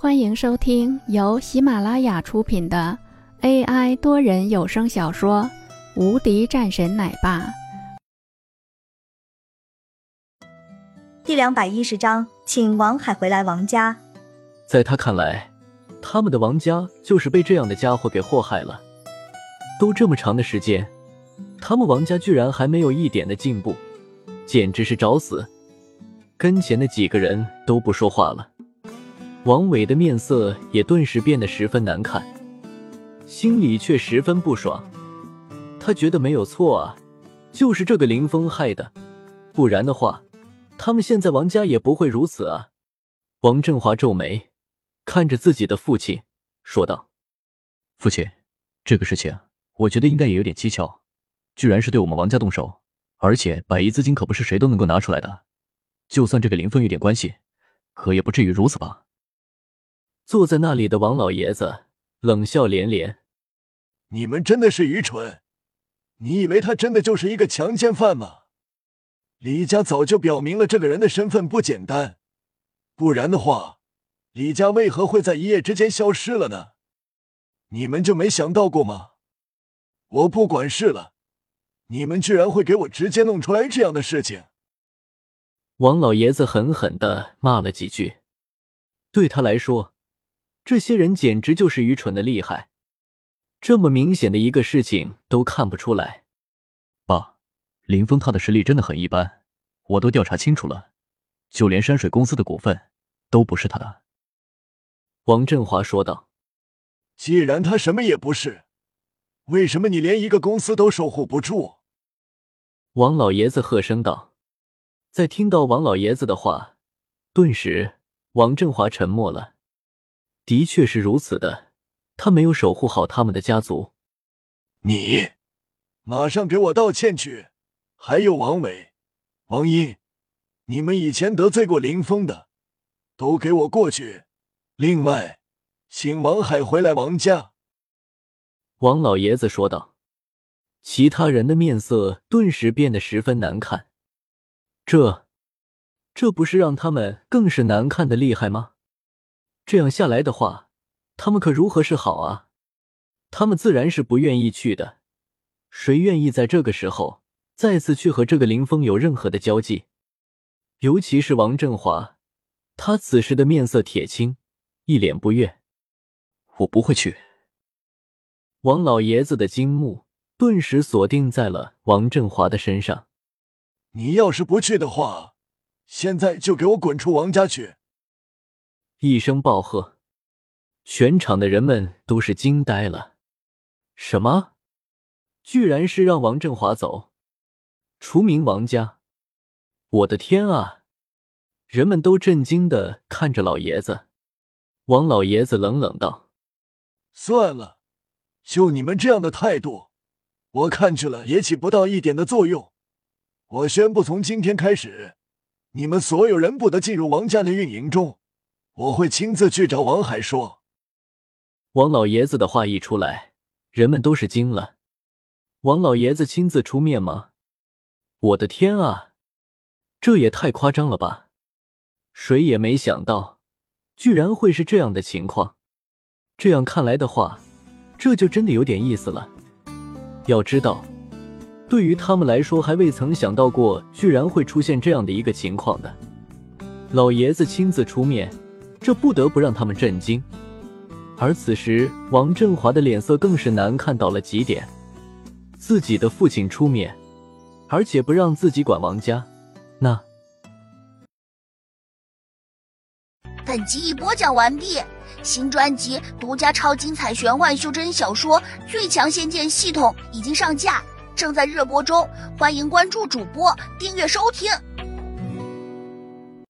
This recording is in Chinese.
欢迎收听由喜马拉雅出品的 AI 多人有声小说《无敌战神奶爸》第两百一十章，请王海回来。王家，在他看来，他们的王家就是被这样的家伙给祸害了。都这么长的时间，他们王家居然还没有一点的进步，简直是找死！跟前的几个人都不说话了。王伟的面色也顿时变得十分难看，心里却十分不爽。他觉得没有错啊，就是这个林峰害的，不然的话，他们现在王家也不会如此啊。王振华皱眉，看着自己的父亲，说道：“父亲，这个事情我觉得应该也有点蹊跷，居然是对我们王家动手，而且百亿资金可不是谁都能够拿出来的。就算这个林峰有点关系，可也不至于如此吧。”坐在那里的王老爷子冷笑连连：“你们真的是愚蠢！你以为他真的就是一个强奸犯吗？李家早就表明了这个人的身份不简单，不然的话，李家为何会在一夜之间消失了呢？你们就没想到过吗？我不管事了，你们居然会给我直接弄出来这样的事情！”王老爷子狠狠的骂了几句，对他来说。这些人简直就是愚蠢的厉害，这么明显的一个事情都看不出来。爸，林峰他的实力真的很一般，我都调查清楚了，就连山水公司的股份都不是他的。王振华说道：“既然他什么也不是，为什么你连一个公司都守护不住？”王老爷子喝声道。在听到王老爷子的话，顿时王振华沉默了。的确是如此的，他没有守护好他们的家族。你马上给我道歉去！还有王伟、王英，你们以前得罪过林峰的，都给我过去！另外，请王海回来王家。王老爷子说道。其他人的面色顿时变得十分难看。这，这不是让他们更是难看的厉害吗？这样下来的话，他们可如何是好啊？他们自然是不愿意去的。谁愿意在这个时候再次去和这个林峰有任何的交际？尤其是王振华，他此时的面色铁青，一脸不悦。我不会去。王老爷子的金目顿时锁定在了王振华的身上。你要是不去的话，现在就给我滚出王家去！一声暴喝，全场的人们都是惊呆了。什么？居然是让王振华走，除名王家？我的天啊！人们都震惊的看着老爷子。王老爷子冷冷道：“算了，就你们这样的态度，我看去了也起不到一点的作用。我宣布，从今天开始，你们所有人不得进入王家的运营中。”我会亲自去找王海说。王老爷子的话一出来，人们都是惊了。王老爷子亲自出面吗？我的天啊，这也太夸张了吧！谁也没想到，居然会是这样的情况。这样看来的话，这就真的有点意思了。要知道，对于他们来说，还未曾想到过，居然会出现这样的一个情况的。老爷子亲自出面。这不得不让他们震惊，而此时王振华的脸色更是难看到了极点。自己的父亲出面，而且不让自己管王家，那……本集已播讲完毕，新专辑独家超精彩玄幻修真小说《最强仙剑系统》已经上架，正在热播中，欢迎关注主播，订阅收听。